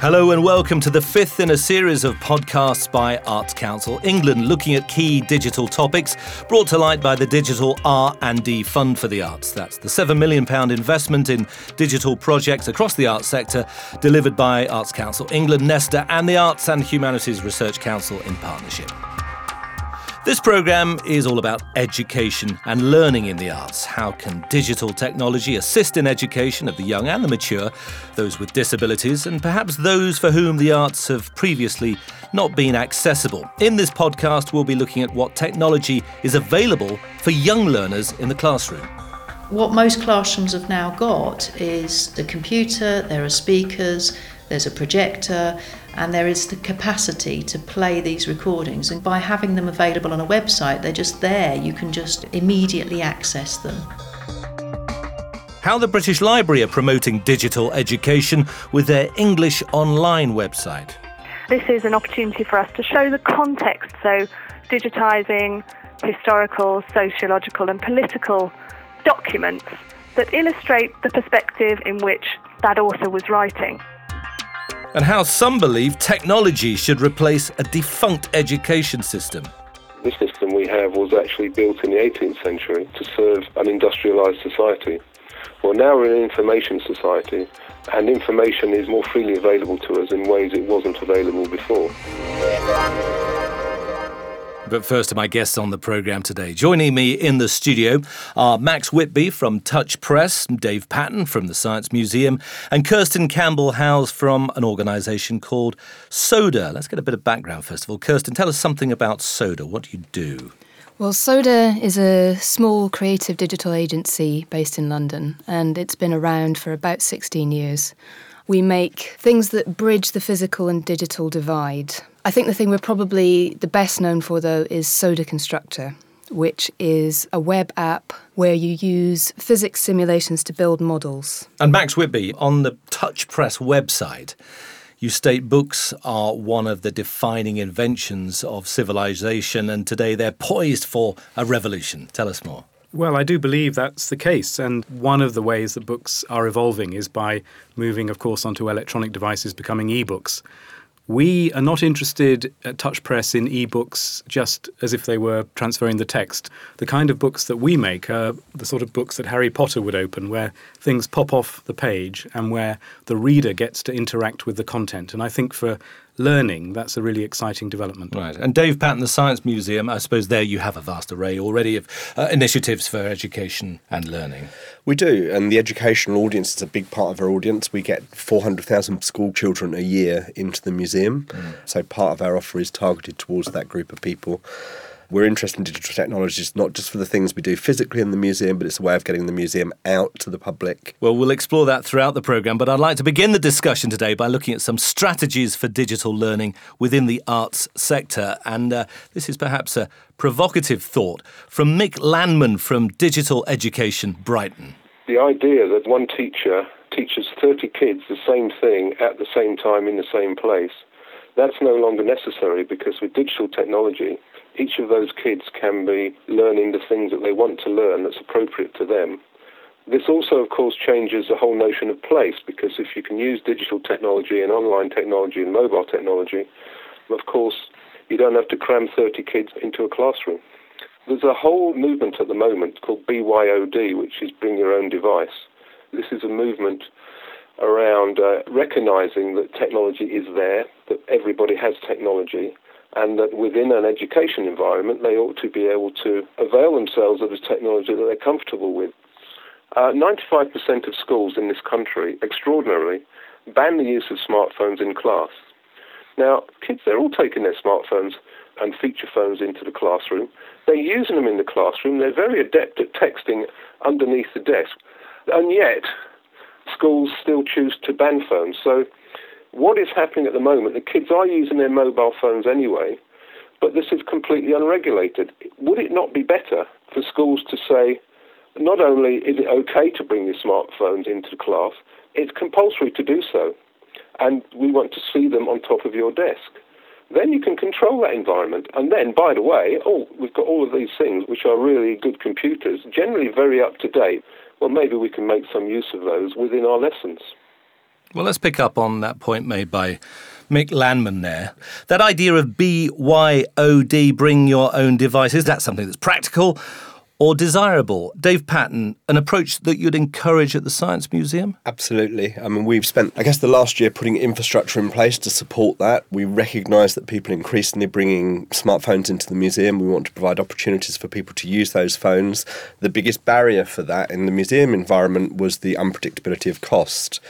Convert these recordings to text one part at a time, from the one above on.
Hello and welcome to the fifth in a series of podcasts by Arts Council England looking at key digital topics brought to light by the Digital R&D Fund for the Arts. That's the 7 million pound investment in digital projects across the arts sector delivered by Arts Council England, Nesta and the Arts and Humanities Research Council in partnership. This programme is all about education and learning in the arts. How can digital technology assist in education of the young and the mature, those with disabilities, and perhaps those for whom the arts have previously not been accessible? In this podcast, we'll be looking at what technology is available for young learners in the classroom. What most classrooms have now got is the computer, there are speakers, there's a projector, and there is the capacity to play these recordings. And by having them available on a website, they're just there. You can just immediately access them. How the British Library are promoting digital education with their English online website. This is an opportunity for us to show the context, so digitising historical, sociological, and political documents that illustrate the perspective in which that author was writing and how some believe technology should replace a defunct education system. The system we have was actually built in the 18th century to serve an industrialised society. Well, now we're in an information society, and information is more freely available to us in ways it wasn't available before. But first to my guests on the programme today. Joining me in the studio are Max Whitby from Touch Press, Dave Patten from the Science Museum, and Kirsten Campbell Howes from an organisation called SODA. Let's get a bit of background first of all. Kirsten, tell us something about SODA. What do you do? Well, SODA is a small creative digital agency based in London, and it's been around for about 16 years. We make things that bridge the physical and digital divide. I think the thing we're probably the best known for, though, is Soda Constructor, which is a web app where you use physics simulations to build models. And Max Whitby, on the Touch Press website, you state books are one of the defining inventions of civilization, and today they're poised for a revolution. Tell us more. Well, I do believe that's the case. And one of the ways that books are evolving is by moving, of course, onto electronic devices, becoming e books. We are not interested at Touch Press in ebooks just as if they were transferring the text. The kind of books that we make are the sort of books that Harry Potter would open, where things pop off the page and where the reader gets to interact with the content. And I think for learning, that's a really exciting development. Right. And Dave Patten, the Science Museum, I suppose there you have a vast array already of uh, initiatives for education and learning. We do, and the educational audience is a big part of our audience. We get 400,000 school children a year into the museum, mm. so part of our offer is targeted towards that group of people. We're interested in digital technologies not just for the things we do physically in the museum, but it's a way of getting the museum out to the public. Well, we'll explore that throughout the programme, but I'd like to begin the discussion today by looking at some strategies for digital learning within the arts sector. And uh, this is perhaps a provocative thought from Mick Landman from Digital Education Brighton. The idea that one teacher teaches 30 kids the same thing at the same time in the same place, that's no longer necessary because with digital technology, each of those kids can be learning the things that they want to learn that's appropriate to them. This also, of course, changes the whole notion of place because if you can use digital technology and online technology and mobile technology, of course, you don't have to cram 30 kids into a classroom. There's a whole movement at the moment called BYOD, which is bring your own device. This is a movement around uh, recognizing that technology is there, that everybody has technology, and that within an education environment they ought to be able to avail themselves of the technology that they're comfortable with. Uh, 95% of schools in this country, extraordinarily, ban the use of smartphones in class. Now, kids, they're all taking their smartphones and feature phones into the classroom. They're using them in the classroom. They're very adept at texting underneath the desk. And yet, schools still choose to ban phones. So what is happening at the moment, the kids are using their mobile phones anyway, but this is completely unregulated. Would it not be better for schools to say, not only is it okay to bring your smartphones into class, it's compulsory to do so, and we want to see them on top of your desk. Then you can control that environment. And then, by the way, oh, we've got all of these things which are really good computers, generally very up to date. Well, maybe we can make some use of those within our lessons. Well, let's pick up on that point made by Mick Landman there. That idea of BYOD, bring your own device, is that something that's practical or desirable. Dave Patten, an approach that you'd encourage at the Science Museum? Absolutely. I mean, we've spent, I guess, the last year putting infrastructure in place to support that. We recognise that people are increasingly bringing smartphones into the museum. We want to provide opportunities for people to use those phones. The biggest barrier for that in the museum environment was the unpredictability of cost.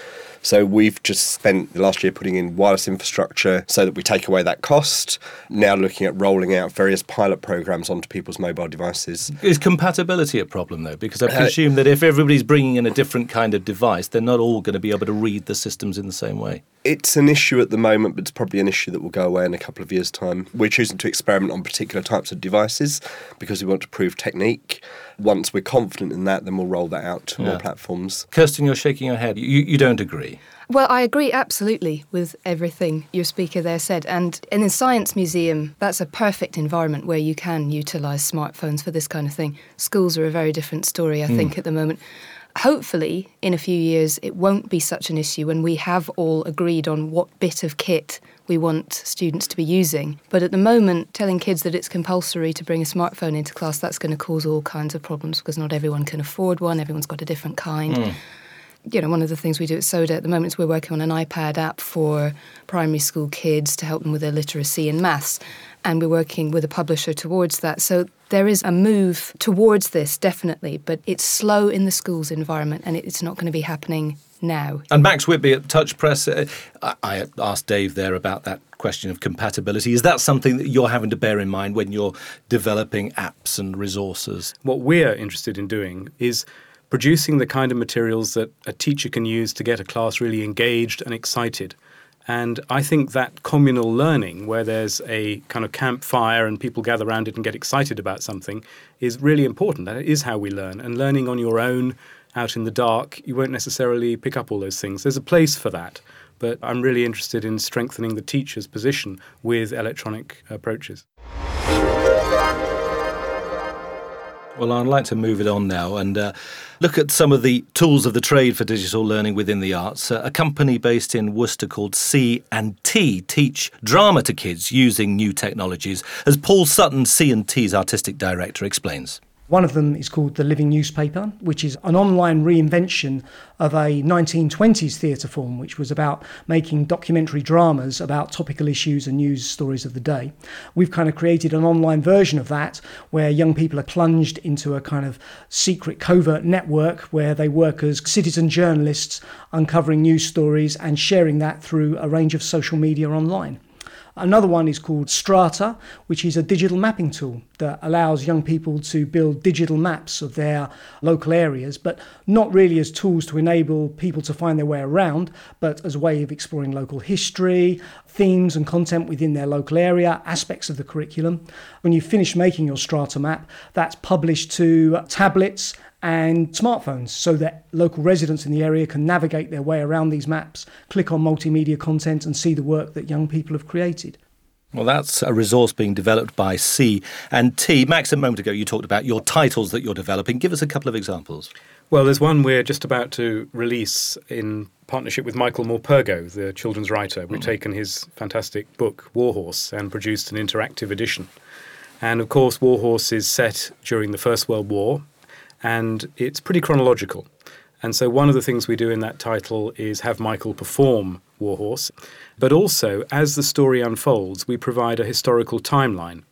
So we've just spent the last year putting in wireless infrastructure so that we take away that cost. Now looking at rolling out various pilot programs onto people's mobile devices. Is compatibility a problem though? Because I presume uh, that if everybody's bringing in a different kind of device, they're not all going to be able to read the systems in the same way. It's an issue at the moment, but it's probably an issue that will go away in a couple of years' time. We're choosing to experiment on particular types of devices because we want to prove technique. Once we're confident in that, then we'll roll that out to yeah. more platforms. Kirsten, you're shaking your head. You, you don't agree? Well, I agree absolutely with everything your speaker there said. And in the Science Museum, that's a perfect environment where you can utilise smartphones for this kind of thing. Schools are a very different story, I mm. think, at the moment hopefully, in a few years, it won't be such an issue when we have all agreed on what bit of kit we want students to be using. But at the moment, telling kids that it's compulsory to bring a smartphone into class, that's going to cause all kinds of problems because not everyone can afford one, everyone's got a different kind. Mm. You know, one of the things we do at SODA at the moment is we're working on an iPad app for primary school kids to help them with their literacy in maths and we're working with a publisher towards that. So there is a move towards this, definitely, but it's slow in the schools environment and it's not going to be happening now. And Max Whitby at Touch Press, uh, I asked Dave there about that question of compatibility. Is that something that you're having to bear in mind when you're developing apps and resources? What we're interested in doing is producing the kind of materials that a teacher can use to get a class really engaged and excited. And I think that communal learning, where there's a kind of campfire and people gather around it and get excited about something, is really important. That is how we learn. And learning on your own, out in the dark, you won't necessarily pick up all those things. There's a place for that. But I'm really interested in strengthening the teacher's position with electronic approaches. Well, I'd like to move it on now and uh, look at some of the tools of the trade for digital learning within the arts. Uh, a company based in Worcester called C and T teach drama to kids using new technologies, as Paul Sutton, C and T's artistic director, explains. One of them is called The Living Newspaper, which is an online reinvention of a 1920s theatre form, which was about making documentary dramas about topical issues and news stories of the day. We've kind of created an online version of that where young people are plunged into a kind of secret covert network where they work as citizen journalists uncovering news stories and sharing that through a range of social media online. Another one is called Strata, which is a digital mapping tool that allows young people to build digital maps of their local areas, but not really as tools to enable people to find their way around, but as a way of exploring local history, themes and content within their local area, aspects of the curriculum. When you finish making your Strata map, that's published to tablets and smartphones so that local residents in the area can navigate their way around these maps, click on multimedia content, and see the work that young people have created. Well, that's a resource being developed by C and T. Max, a moment ago, you talked about your titles that you're developing. Give us a couple of examples. Well, there's one we're just about to release in partnership with Michael Morpurgo, the children's writer. We've mm. taken his fantastic book, Warhorse, and produced an interactive edition. And of course, Warhorse is set during the First World War and it's pretty chronological. And so one of the things we do in that title is have Michael perform Warhorse. But also, as the story unfolds, we provide a historical timeline.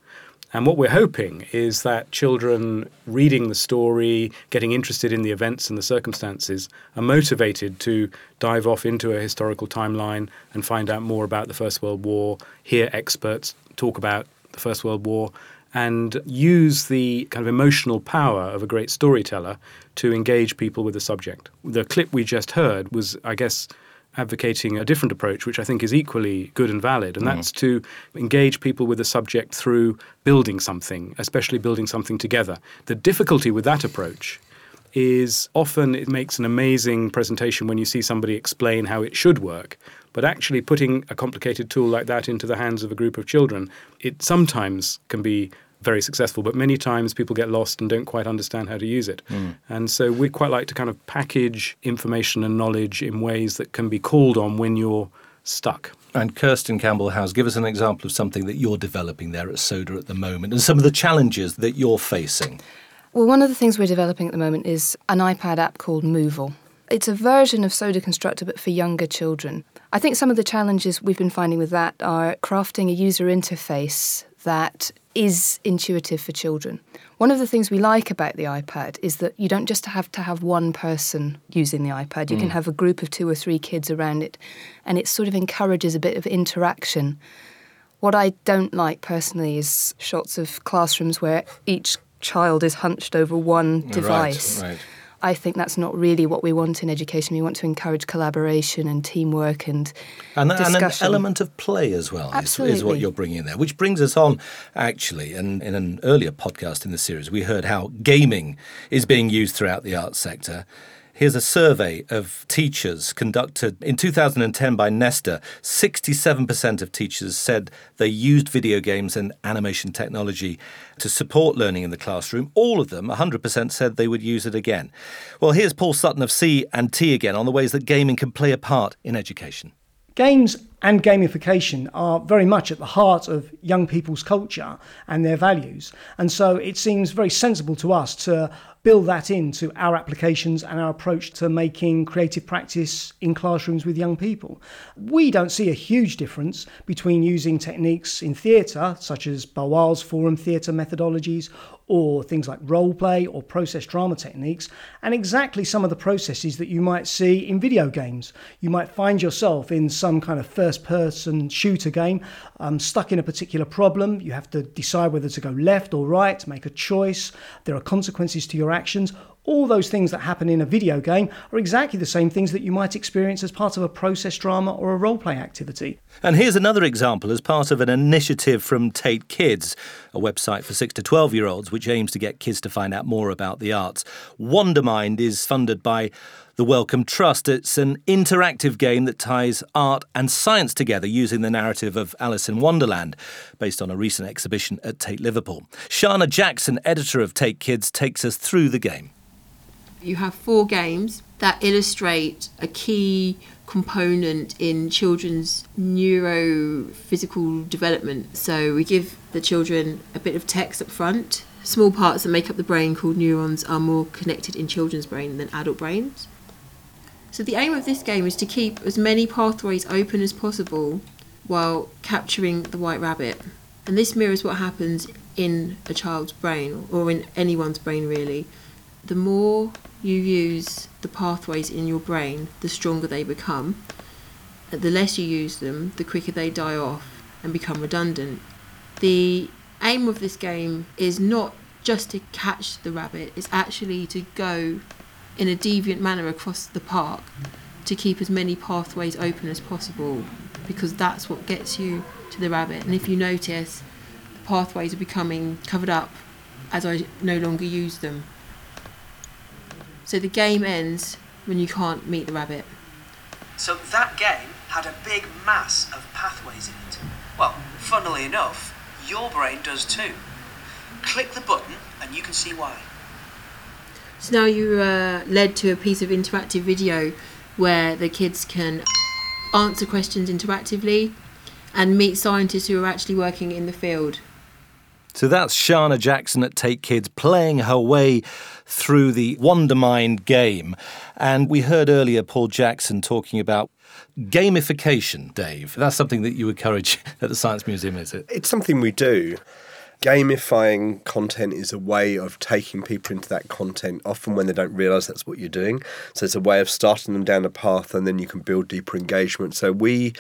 And what we're hoping is that children reading the story, getting interested in the events and the circumstances, are motivated to dive off into a historical timeline and find out more about the First World War, hear experts talk about the First World War, and use the kind of emotional power of a great storyteller to engage people with the subject. The clip we just heard was, I guess, advocating a different approach, which I think is equally good and valid, and mm. that's to engage people with the subject through building something, especially building something together. The difficulty with that approach is often it makes an amazing presentation when you see somebody explain how it should work. But actually, putting a complicated tool like that into the hands of a group of children, it sometimes can be very successful, but many times people get lost and don't quite understand how to use it. Mm. And so we quite like to kind of package information and knowledge in ways that can be called on when you're stuck. And Kirsten Campbell Howes, give us an example of something that you're developing there at SODA at the moment and some of the challenges that you're facing. Well, one of the things we're developing at the moment is an iPad app called Moovle. It's a version of Soda Constructor but for younger children. I think some of the challenges we've been finding with that are crafting a user interface that is intuitive for children. One of the things we like about the iPad is that you don't just have to have one person using the iPad, you mm. can have a group of two or three kids around it, and it sort of encourages a bit of interaction. What I don't like personally is shots of classrooms where each child is hunched over one device. Right, right. I think that's not really what we want in education. We want to encourage collaboration and teamwork and and, discussion. and an element of play as well is, is, what you're bringing in there. Which brings us on, actually, and in an earlier podcast in the series, we heard how gaming is being used throughout the arts sector. Here's a survey of teachers conducted in 2010 by Nesta. 67% of teachers said they used video games and animation technology to support learning in the classroom. All of them, 100%, said they would use it again. Well, here's Paul Sutton of C and T again on the ways that gaming can play a part in education. Games and gamification are very much at the heart of young people's culture and their values. And so it seems very sensible to us to build that into our applications and our approach to making creative practice in classrooms with young people. We don't see a huge difference between using techniques in theatre, such as Boal's forum theatre methodologies, or things like role play or process drama techniques, and exactly some of the processes that you might see in video games. You might find yourself in some kind of first person shooter game, um, stuck in a particular problem. You have to decide whether to go left or right, make a choice. There are consequences to your actions all those things that happen in a video game are exactly the same things that you might experience as part of a process drama or a role play activity. And here's another example as part of an initiative from Tate Kids, a website for 6 to 12 year olds which aims to get kids to find out more about the arts. Wondermind is funded by the Wellcome Trust. It's an interactive game that ties art and science together using the narrative of Alice in Wonderland, based on a recent exhibition at Tate Liverpool. Shana Jackson, editor of Tate Kids, takes us through the game. You have four games that illustrate a key component in children's neurophysical development. So we give the children a bit of text up front. Small parts that make up the brain called neurons are more connected in children's brain than adult brains. So the aim of this game is to keep as many pathways open as possible while capturing the white rabbit. And this mirrors what happens in a child's brain or in anyone's brain really. The more you use the pathways in your brain, the stronger they become. The less you use them, the quicker they die off and become redundant. The aim of this game is not just to catch the rabbit, it's actually to go in a deviant manner across the park to keep as many pathways open as possible because that's what gets you to the rabbit. And if you notice, the pathways are becoming covered up as I no longer use them. So the game ends when you can't meet the rabbit. So that game had a big mass of pathways in it. Well, funnily enough, your brain does too. Click the button and you can see why. So now you're uh, led to a piece of interactive video where the kids can answer questions interactively and meet scientists who are actually working in the field. So that's Shana Jackson at Tate Kids playing her way through the Wondermind game. And we heard earlier Paul Jackson talking about gamification, Dave. That's something that you encourage at the Science Museum, is it? It's something we do gamifying content is a way of taking people into that content often when they don't realize that's what you're doing. So it's a way of starting them down a path and then you can build deeper engagement. So we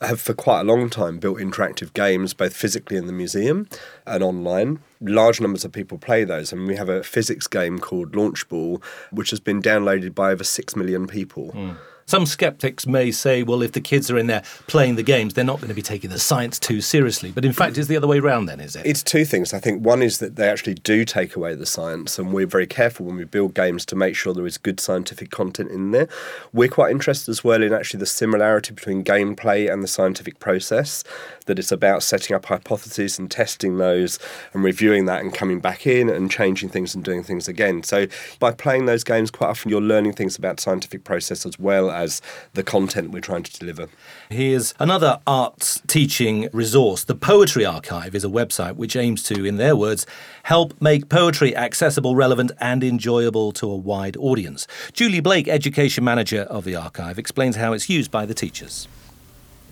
have for quite a long time built interactive games both physically in the museum and online. Large numbers of people play those. And we have a physics game called launch ball which has been downloaded by over 6 million people. Mm Some skeptics may say, well, if the kids are in there playing the games, they're not going to be taking the science too seriously. But in fact, it's the other way around, then, is it? It's two things. I think one is that they actually do take away the science, and we're very careful when we build games to make sure there is good scientific content in there. We're quite interested as well in actually the similarity between gameplay and the scientific process, that it's about setting up hypotheses and testing those and reviewing that and coming back in and changing things and doing things again. So by playing those games, quite often you're learning things about scientific process as well as the content we're trying to deliver. Here's another arts teaching resource. The Poetry Archive is a website which aims to, in their words, help make poetry accessible, relevant, and enjoyable to a wide audience. Julie Blake, Education Manager of the archive, explains how it's used by the teachers.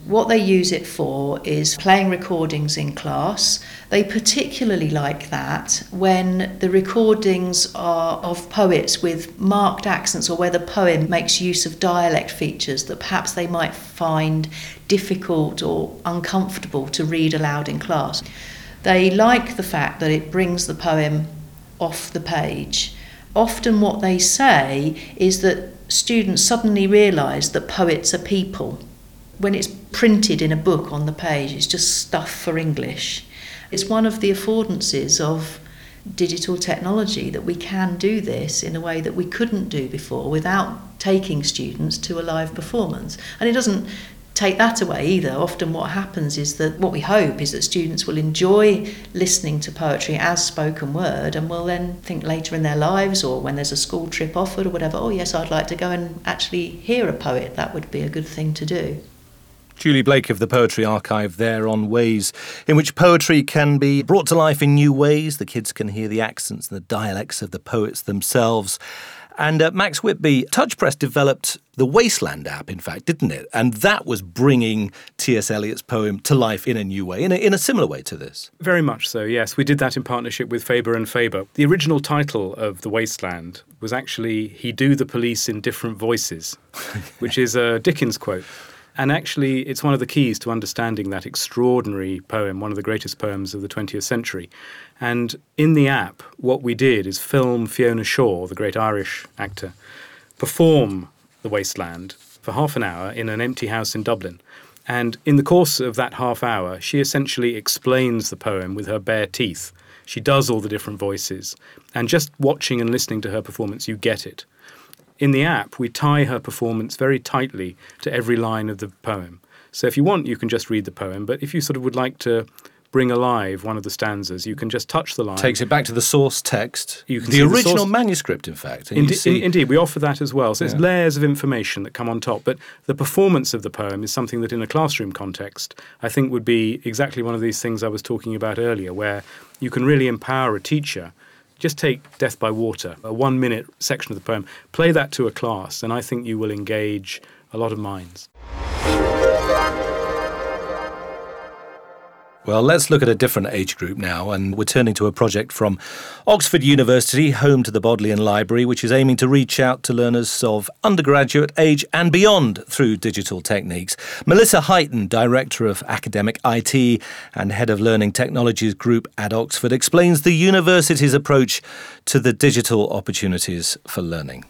What they use it for is playing recordings in class. They particularly like that when the recordings are of poets with marked accents or where the poem makes use of dialect features that perhaps they might find difficult or uncomfortable to read aloud in class. They like the fact that it brings the poem off the page. Often, what they say is that students suddenly realise that poets are people when it's printed in a book on the page, it's just stuff for English. It's one of the affordances of digital technology that we can do this in a way that we couldn't do before without taking students to a live performance. And it doesn't take that away either. Often, what happens is that what we hope is that students will enjoy listening to poetry as spoken word and will then think later in their lives or when there's a school trip offered or whatever, oh, yes, I'd like to go and actually hear a poet. That would be a good thing to do. Julie Blake of the Poetry Archive there on ways in which poetry can be brought to life in new ways. The kids can hear the accents and the dialects of the poets themselves. And uh, Max Whitby, TouchPress developed the Wasteland app, in fact, didn't it? And that was bringing T.S. Eliot's poem to life in a new way, in a, in a similar way to this. Very much so, yes. We did that in partnership with Faber and Faber. The original title of The Wasteland was actually He Do the Police in Different Voices, which is a Dickens quote. And actually, it's one of the keys to understanding that extraordinary poem, one of the greatest poems of the 20th century. And in the app, what we did is film Fiona Shaw, the great Irish actor, perform The Wasteland for half an hour in an empty house in Dublin. And in the course of that half hour, she essentially explains the poem with her bare teeth. She does all the different voices. And just watching and listening to her performance, you get it in the app, we tie her performance very tightly to every line of the poem. So if you want, you can just read the poem, but if you sort of would like to bring alive one of the stanzas, you can just touch the line. Takes it back to the source text. You can the original the manuscript, in fact. Indi- see... Indeed, we offer that as well. So yeah. it's layers of information that come on top. But the performance of the poem is something that, in a classroom context, I think would be exactly one of these things I was talking about earlier, where you can really empower a teacher just take Death by Water, a one minute section of the poem, play that to a class, and I think you will engage a lot of minds. Well, let's look at a different age group now, and we're turning to a project from Oxford University, home to the Bodleian Library, which is aiming to reach out to learners of undergraduate age and beyond through digital techniques. Melissa Highton, Director of Academic IT and Head of Learning Technologies Group at Oxford, explains the university's approach to the digital opportunities for learning.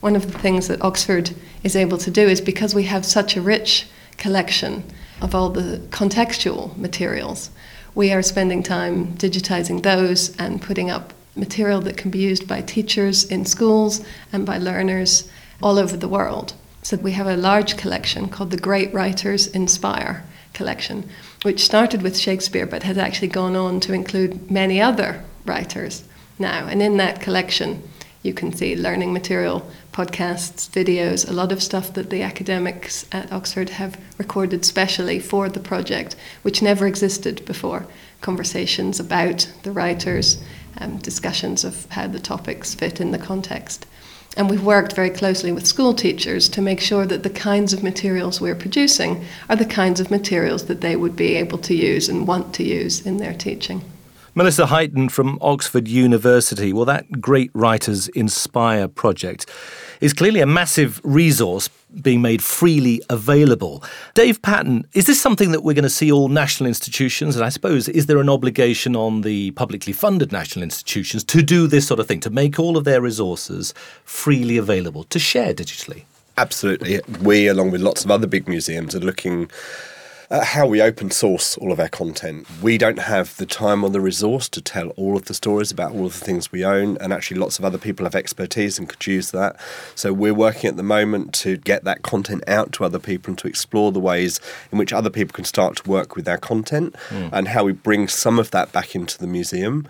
One of the things that Oxford is able to do is because we have such a rich collection of all the contextual materials. We are spending time digitizing those and putting up material that can be used by teachers in schools and by learners all over the world. So we have a large collection called the Great Writers Inspire collection, which started with Shakespeare but has actually gone on to include many other writers now. And in that collection, you can see learning material podcasts, videos, a lot of stuff that the academics at Oxford have recorded specially for the project, which never existed before. Conversations about the writers, um, discussions of how the topics fit in the context. And we've worked very closely with school teachers to make sure that the kinds of materials we're producing are the kinds of materials that they would be able to use and want to use in their teaching. Melissa Highton from Oxford University. Well, that Great Writers Inspire project is clearly a massive resource being made freely available. Dave Patten, is this something that we're going to see all national institutions? And I suppose, is there an obligation on the publicly funded national institutions to do this sort of thing, to make all of their resources freely available, to share digitally? Absolutely. We, along with lots of other big museums, are looking at how we open source all of our content. We don't have the time or the resource to tell all of the stories about all of the things we own, and actually, lots of other people have expertise and could use that. So, we're working at the moment to get that content out to other people and to explore the ways in which other people can start to work with our content mm. and how we bring some of that back into the museum.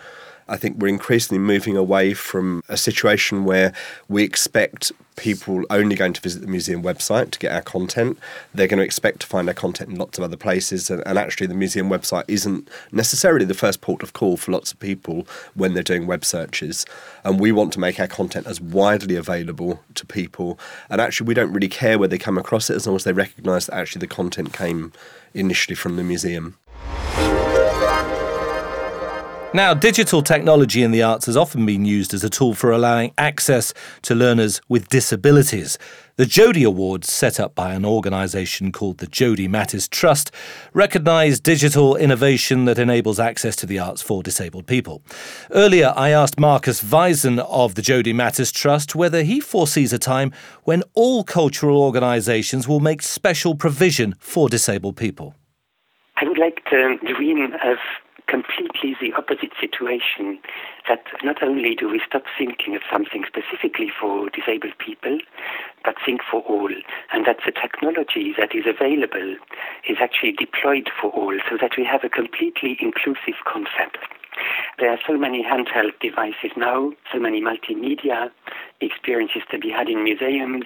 I think we're increasingly moving away from a situation where we expect people only going to visit the museum website to get our content. They're going to expect to find our content in lots of other places, and, and, actually, the museum website isn't necessarily the first port of call for lots of people when they're doing web searches. And we want to make our content as widely available to people. And actually, we don't really care where they come across it as long as they recognise that actually the content came initially from the museum. Now, digital technology in the arts has often been used as a tool for allowing access to learners with disabilities. The Jodi Awards, set up by an organisation called the Jodi Mattes Trust, recognise digital innovation that enables access to the arts for disabled people. Earlier, I asked Marcus Weisen of the Jodi Mattes Trust whether he foresees a time when all cultural organisations will make special provision for disabled people. I would like to dream of completely the opposite situation that not only do we stop thinking of something specifically for disabled people, but think for all, and that the technology that is available is actually deployed for all, so that we have a completely inclusive concept. There are so many handheld devices now, so many multimedia experiences to be had in museums.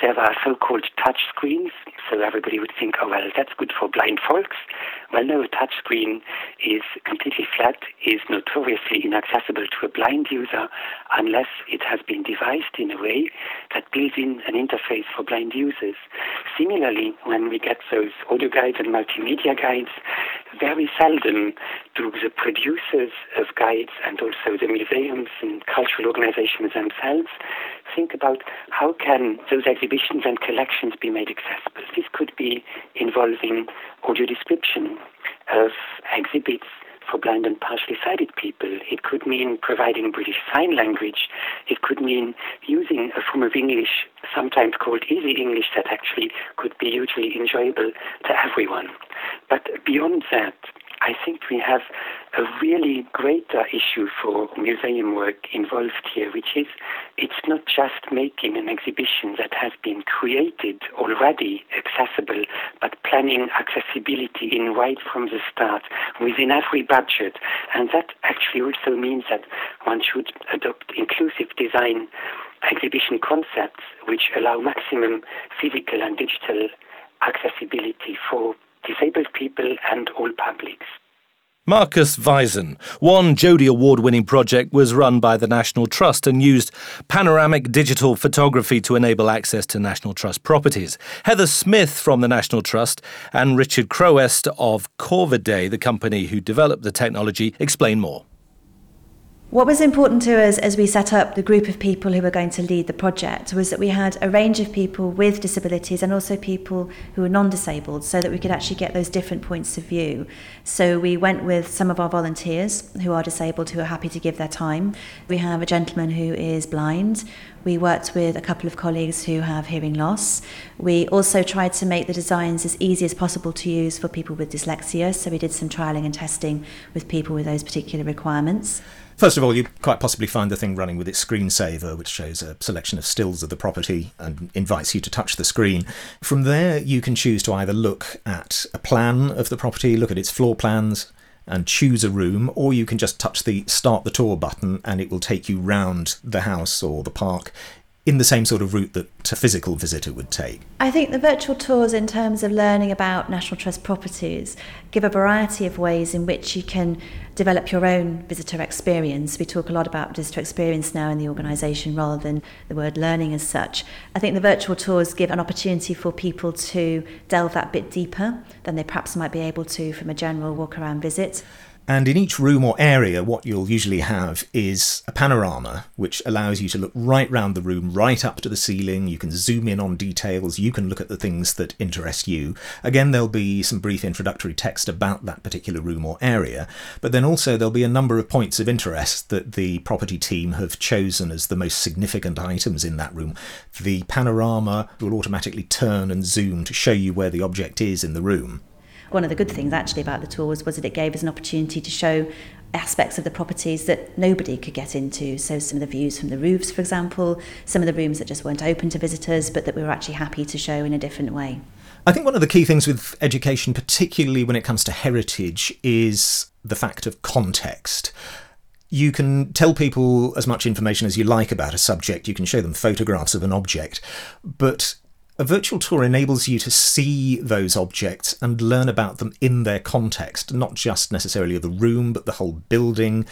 There are so-called touch screens, so everybody would think, oh well, that's good for blind folks. Well, no, a touch screen is completely flat, is notoriously inaccessible to a blind user unless it has been devised in a way that builds in an interface for blind users. Similarly, when we get those audio guides and multimedia guides, very seldom do the producers of guides and also the museums and cultural organizations themselves think about how can those exhibitions and collections be made accessible. This could be involving audio description of exhibits for blind and partially sighted people. It could mean providing British Sign Language. It could mean using a form of English, sometimes called easy English, that actually could be hugely enjoyable to everyone. But beyond that, I think we have a really greater issue for museum work involved here, which is it's not just making an exhibition that has been created already accessible, but planning accessibility in right from the start within every budget. And that actually also means that one should adopt inclusive design exhibition concepts which allow maximum physical and digital accessibility for disabled people and all publics. Marcus Weisen. One Jodi Award winning project was run by the National Trust and used panoramic digital photography to enable access to National Trust properties. Heather Smith from the National Trust and Richard Crowest of Corvidae, the company who developed the technology, explain more. What was important to us as we set up the group of people who were going to lead the project was that we had a range of people with disabilities and also people who were non disabled so that we could actually get those different points of view. So we went with some of our volunteers who are disabled who are happy to give their time. We have a gentleman who is blind. We worked with a couple of colleagues who have hearing loss. We also tried to make the designs as easy as possible to use for people with dyslexia, so we did some trialling and testing with people with those particular requirements. First of all, you quite possibly find the thing running with its screensaver, which shows a selection of stills of the property and invites you to touch the screen. From there, you can choose to either look at a plan of the property, look at its floor plans, and choose a room, or you can just touch the start the tour button and it will take you round the house or the park in the same sort of route that a physical visitor would take. I think the virtual tours, in terms of learning about National Trust properties, give a variety of ways in which you can develop your own visitor experience. We talk a lot about visitor experience now in the organisation rather than the word learning as such. I think the virtual tours give an opportunity for people to delve that bit deeper than they perhaps might be able to from a general walk around visit. And in each room or area, what you'll usually have is a panorama, which allows you to look right round the room, right up to the ceiling. You can zoom in on details. You can look at the things that interest you. Again, there'll be some brief introductory text about that particular room or area, but then also there'll be a number of points of interest that the property team have chosen as the most significant items in that room. The panorama will automatically turn and zoom to show you where the object is in the room. One of the good things actually about the tour was, was that it gave us an opportunity to show aspects of the properties that nobody could get into. So some of the views from the roofs, for example, some of the rooms that just weren't open to visitors, but that we were actually happy to show in a different way. I think one of the key things with education, particularly when it comes to heritage, is the fact of context. You can tell people as much information as you like about a subject, you can show them photographs of an object, but a virtual tour enables you to see those objects and learn about them in their context, not just necessarily the room, but the whole building,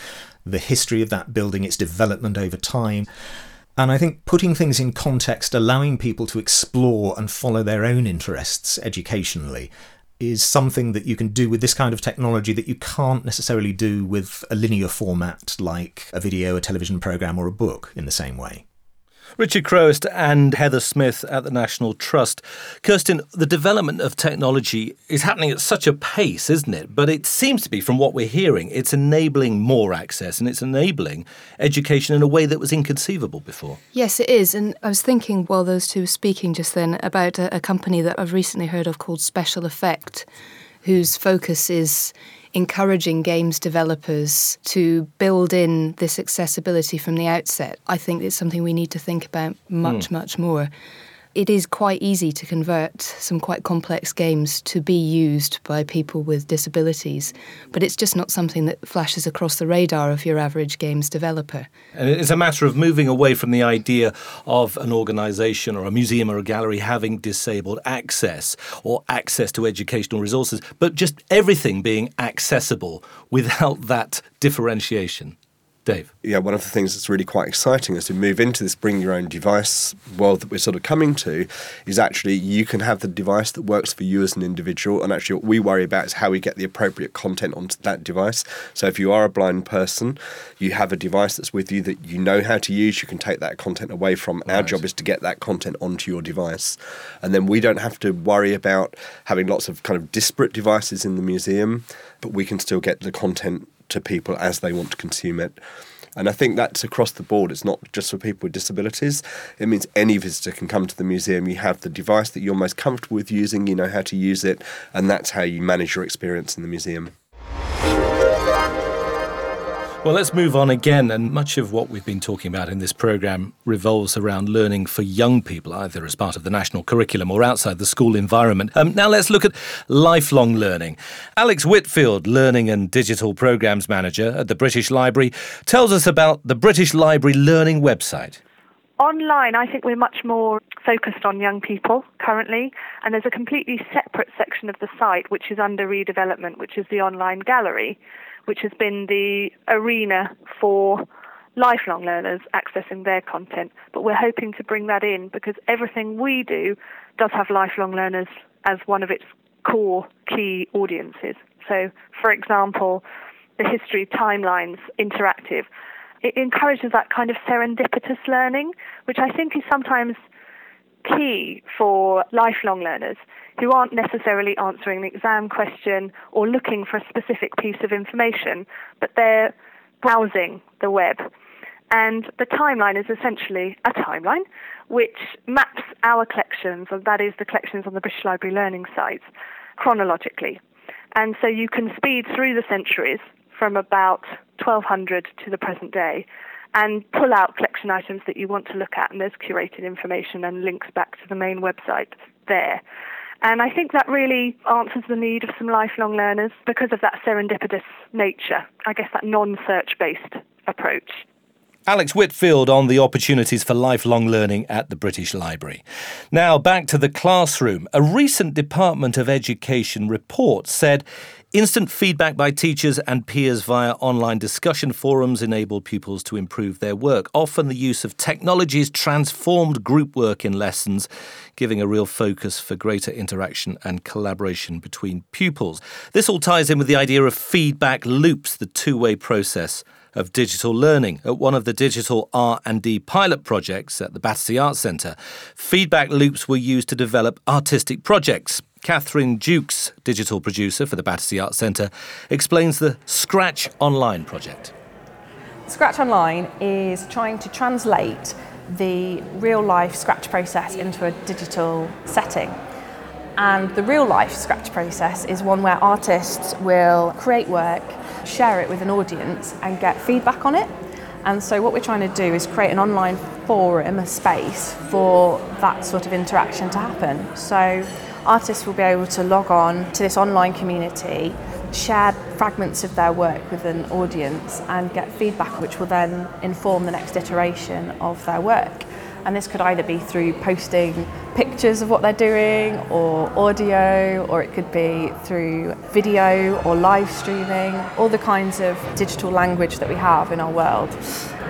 the history of that building, its development over time. And I think putting things in context, allowing people to explore and follow their own interests educationally, is something that you can do with this kind of technology that you can't necessarily do with a linear format like a video, a television program, or a book in the same way. Richard Crowest and Heather Smith at the National Trust. Kirsten, the development of technology is happening at such a pace, isn't it? But it seems to be, from what we're hearing, it's enabling more access and it's enabling education in a way that was inconceivable before. Yes, it is. And I was thinking while those two were speaking just then about a, a company that I've recently heard of called Special Effect, whose focus is encouraging games developers to build in this accessibility from the outset, I think it's something we need to think about much, mm. much more it is quite easy to convert some quite complex games to be used by people with disabilities, but it's just not something that flashes across the radar of your average games developer. And it's a matter of moving away from the idea of an organisation or a museum or a gallery having disabled access or access to educational resources, but just everything being accessible without that differentiation. Dave. Yeah, one of the things that's really quite exciting as we move into this bring your own device world that we're sort of coming to is actually you can have the device that works for you as an individual. And actually, what we worry about is how we get the appropriate content onto that device. So if you are a blind person, you have a device that's with you that you know how to use, you can take that content away from. Right. Our job is to get that content onto your device. And then we don't have to worry about having lots of kind of disparate devices in the museum, but we can still get the content to people as they want to consume it. And I think that's across the board. It's not just for people with disabilities. It means any visitor can come to the museum. You have the device that you're most comfortable with using, you know how to use it, and that's how you manage your experience in the museum. Well, let's move on again. And much of what we've been talking about in this programme revolves around learning for young people, either as part of the national curriculum or outside the school environment. Um, now, let's look at lifelong learning. Alex Whitfield, Learning and Digital Programmes Manager at the British Library, tells us about the British Library Learning website. Online, I think we're much more focused on young people currently, and there's a completely separate section of the site which is under redevelopment, which is the online gallery which has been the arena for lifelong learners accessing their content. But we're hoping to bring that in because everything we do does have lifelong learners as one of its core key audiences. So, for example, the history timelines interactive. It encourages that kind of serendipitous learning, which I think is sometimes key for lifelong learners who aren't necessarily answering the exam question or looking for a specific piece of information, but they're browsing the web. And the timeline is essentially a timeline which maps our collections, and that is the collections on the British Library Learning site, chronologically. And so you can speed through the centuries from about 1200 to the present day and pull out collection items that you want to look at, and there's curated information and links back to the main website there. And I think that really answers the need of some lifelong learners because of that serendipitous nature, I guess that non search based approach. Alex Whitfield on the opportunities for lifelong learning at the British Library. Now, back to the classroom. A recent Department of Education report said instant feedback by teachers and peers via online discussion forums enabled pupils to improve their work. Often the use of technologies transformed group work in lessons, giving a real focus for greater interaction and collaboration between pupils. This all ties in with the idea of feedback loops, the two-way process of digital learning at one of the digital R&D pilot projects at the Battersea Arts Centre. Feedback loops were used to develop artistic projects. Catherine Jukes, digital producer for the Battersea Arts Centre, explains the Scratch Online project. Scratch Online is trying to translate the real life Scratch process into a digital setting. And the real life Scratch process is one where artists will create work share it with an audience and get feedback on it. And so, what we're trying to do is create an online forum, a space for that sort of interaction to happen. So, artists will be able to log on to this online community, share fragments of their work with an audience, and get feedback, which will then inform the next iteration of their work. And this could either be through posting pictures of what they're doing, or audio, or it could be through video or live streaming. All the kinds of digital language that we have in our world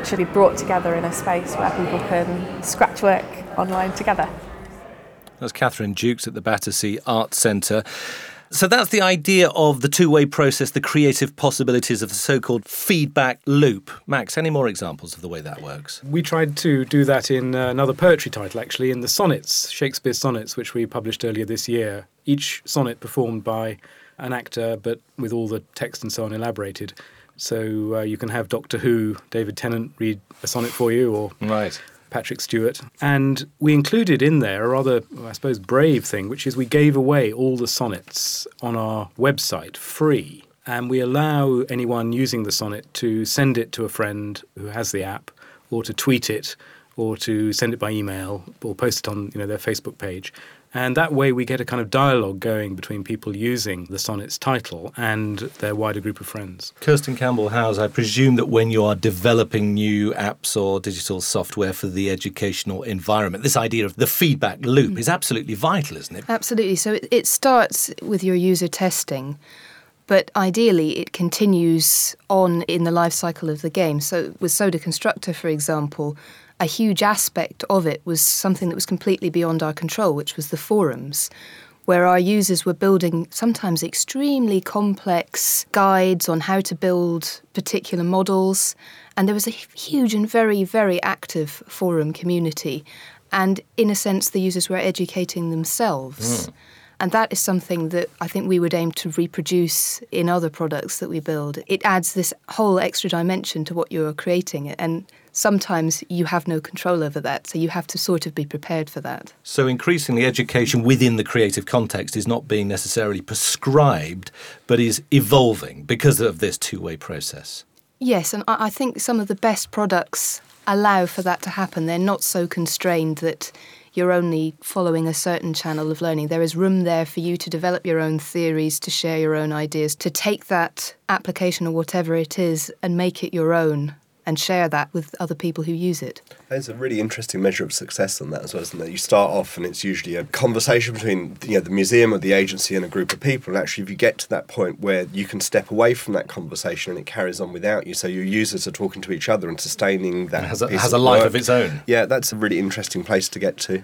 should be brought together in a space where people can scratch work online together. That's Catherine Jukes at the Battersea Arts Centre. So that's the idea of the two way process, the creative possibilities of the so called feedback loop. Max, any more examples of the way that works? We tried to do that in uh, another poetry title, actually, in the sonnets, Shakespeare's sonnets, which we published earlier this year. Each sonnet performed by an actor, but with all the text and so on elaborated. So uh, you can have Doctor Who, David Tennant, read a sonnet for you, or right. Patrick Stewart. And we included in there a rather, I suppose, brave thing, which is we gave away all the sonnets on our website free. And we allow anyone using the sonnet to send it to a friend who has the app, or to tweet it, or to send it by email, or post it on you know, their Facebook page. And that way we get a kind of dialogue going between people using the sonnet's title and their wider group of friends. Kirsten Campbell Howes, I presume that when you are developing new apps or digital software for the educational environment, this idea of the feedback loop mm. is absolutely vital, isn't it? Absolutely. So it, it starts with your user testing but ideally it continues on in the life cycle of the game. So with Soda Constructor, for example, a huge aspect of it was something that was completely beyond our control, which was the forums, where our users were building sometimes extremely complex guides on how to build particular models. And there was a huge and very, very active forum community. And in a sense, the users were educating themselves. Mm. And that is something that I think we would aim to reproduce in other products that we build. It adds this whole extra dimension to what you're creating. And sometimes you have no control over that. So you have to sort of be prepared for that. So increasingly, education within the creative context is not being necessarily prescribed, but is evolving because of this two way process. Yes, and I think some of the best products allow for that to happen. They're not so constrained that you're only following a certain channel of learning. There is room there for you to develop your own theories, to share your own ideas, to take that application or whatever it is and make it your own and share that with other people who use it. There's a really interesting measure of success on that as well, isn't there? You start off and it's usually a conversation between you know, the museum or the agency and a group of people. And actually, if you get to that point where you can step away from that conversation and it carries on without you, so your users are talking to each other and sustaining that. It has a, has a life work. of its own. Yeah, that's a really interesting place to get to.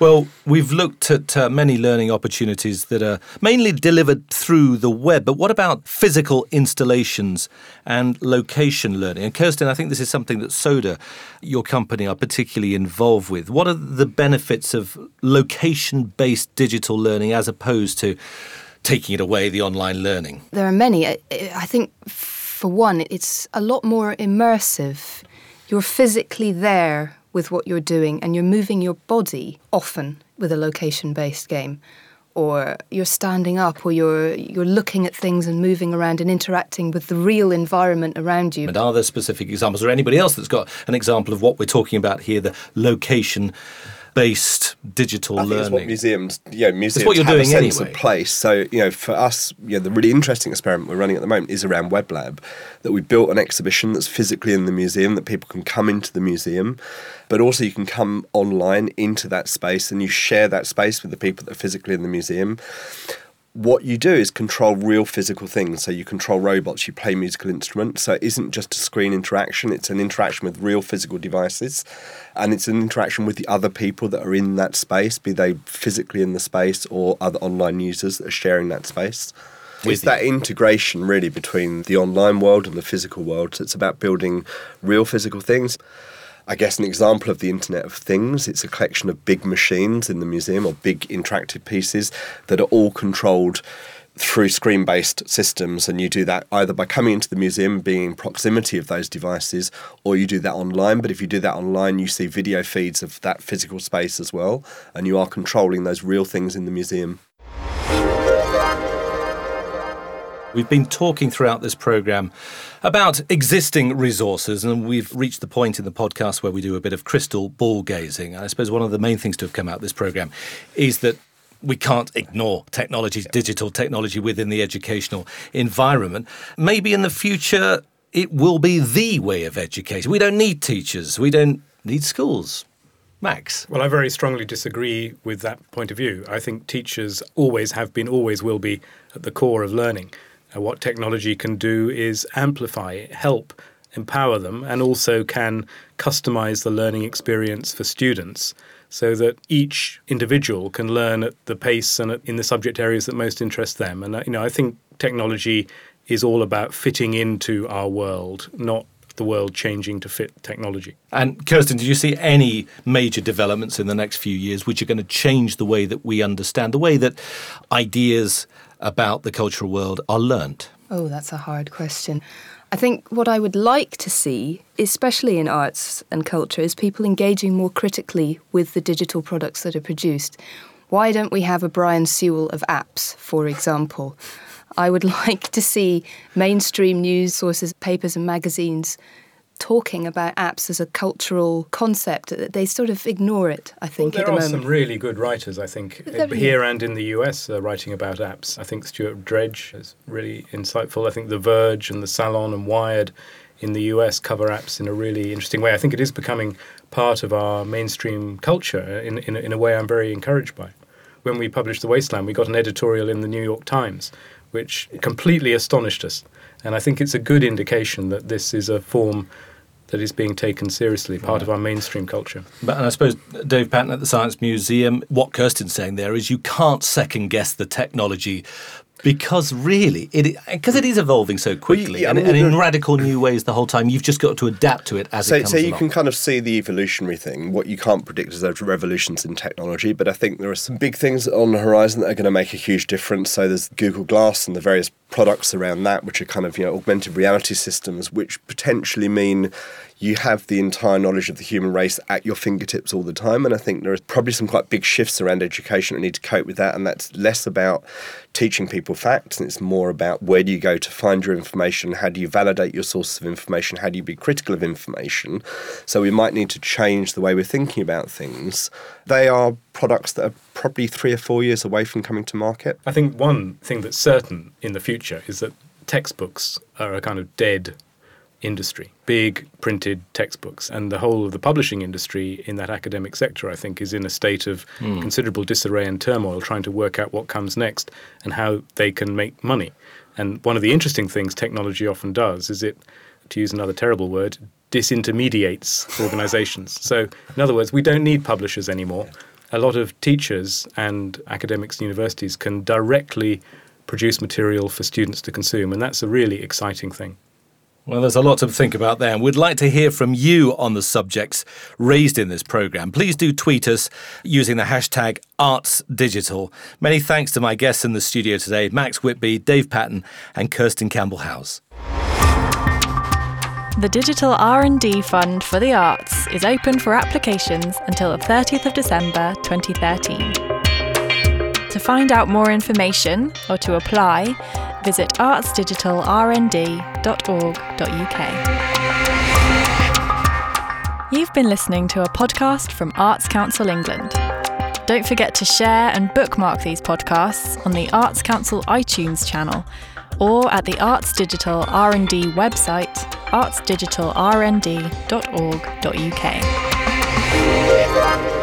Well, we've looked at uh, many learning opportunities that are mainly delivered through the web, but what about physical installations and location learning? And Kirsten, I think this is something that Soda, your company, are particularly involved with. What are the benefits of location based digital learning as opposed to taking it away, the online learning? There are many. I think, for one, it's a lot more immersive. You're physically there with what you're doing and you're moving your body often with a location based game or you're standing up or you're you're looking at things and moving around and interacting with the real environment around you. And are there specific examples or anybody else that's got an example of what we're talking about here the location based digital I think it's learning. what museums, yeah, museums what you're have doing a sense anyway. of place. So, you know, for us, you know, the really interesting experiment we're running at the moment is around WebLab, that we built an exhibition that's physically in the museum, that people can come into the museum, but also you can come online into that space and you share that space with the people that are physically in the museum what you do is control real physical things. So you control robots, you play musical instruments. So it isn't just a screen interaction, it's an interaction with real physical devices. And it's an interaction with the other people that are in that space, be they physically in the space or other online users that are sharing that space. With it's that integration really between the online world and the physical world. So it's about building real physical things. I guess an example of the Internet of Things, it's a collection of big machines in the museum or big interactive pieces that are all controlled through screen based systems. And you do that either by coming into the museum, being in proximity of those devices, or you do that online. But if you do that online, you see video feeds of that physical space as well. And you are controlling those real things in the museum. We've been talking throughout this program about existing resources, and we've reached the point in the podcast where we do a bit of crystal ball gazing. I suppose one of the main things to have come out of this program is that we can't ignore technology, digital technology within the educational environment. Maybe in the future, it will be the way of education. We don't need teachers, we don't need schools. Max. Well, I very strongly disagree with that point of view. I think teachers always have been, always will be at the core of learning. What technology can do is amplify, help, empower them, and also can customize the learning experience for students so that each individual can learn at the pace and in the subject areas that most interest them. And uh, you know, I think technology is all about fitting into our world, not the world changing to fit technology. And Kirsten, do you see any major developments in the next few years which are going to change the way that we understand, the way that ideas about the cultural world are learnt? Oh, that's a hard question. I think what I would like to see, especially in arts and culture, is people engaging more critically with the digital products that are produced. Why don't we have a Brian Sewell of apps, for example? I would like to see mainstream news sources, papers, and magazines talking about apps as a cultural concept. They sort of ignore it, I think, well, at the There are moment. some really good writers, I think, There- here and in the US uh, writing about apps. I think Stuart Dredge is really insightful. I think The Verge and The Salon and Wired in the US cover apps in a really interesting way. I think it is becoming part of our mainstream culture in, in, in a way I'm very encouraged by. When we published The Wasteland, we got an editorial in the New York Times, which completely astonished us. And I think it's a good indication that this is a form that is being taken seriously, part of our mainstream culture. But and I suppose Dave Patten at the Science Museum, what Kirsten's saying there is you can't second guess the technology because really it because it is evolving so quickly yeah, I and, mean, and in radical new ways the whole time. You've just got to adapt to it as so, it comes so you along. can kind of see the evolutionary thing. What you can't predict is those revolutions in technology, but I think there are some big things on the horizon that are going to make a huge difference. So there's Google Glass and the various products around that, which are kind of you know augmented reality systems, which potentially mean you have the entire knowledge of the human race at your fingertips all the time. And I think there are probably some quite big shifts around education that need to cope with that. And that's less about teaching people facts and it's more about where do you go to find your information? How do you validate your sources of information? How do you be critical of information? So we might need to change the way we're thinking about things. They are products that are probably three or four years away from coming to market. I think one thing that's certain in the future is that textbooks are a kind of dead industry, big printed textbooks. And the whole of the publishing industry in that academic sector, I think, is in a state of Hmm. considerable disarray and turmoil, trying to work out what comes next and how they can make money. And one of the interesting things technology often does is it, to use another terrible word, disintermediates organizations. so, in other words, we don't need publishers anymore. A lot of teachers and academics and universities can directly produce material for students to consume, and that's a really exciting thing. Well, there's a lot to think about there, and we'd like to hear from you on the subjects raised in this programme. Please do tweet us using the hashtag ArtsDigital. Many thanks to my guests in the studio today Max Whitby, Dave Patten, and Kirsten Campbell Howes. The Digital R&D Fund for the Arts is open for applications until the 30th of December 2013. To find out more information or to apply, visit artsdigitalrnd.org.uk. You've been listening to a podcast from Arts Council England. Don't forget to share and bookmark these podcasts on the Arts Council iTunes channel or at the Arts Digital R&D website artsdigitalrnd.org.uk.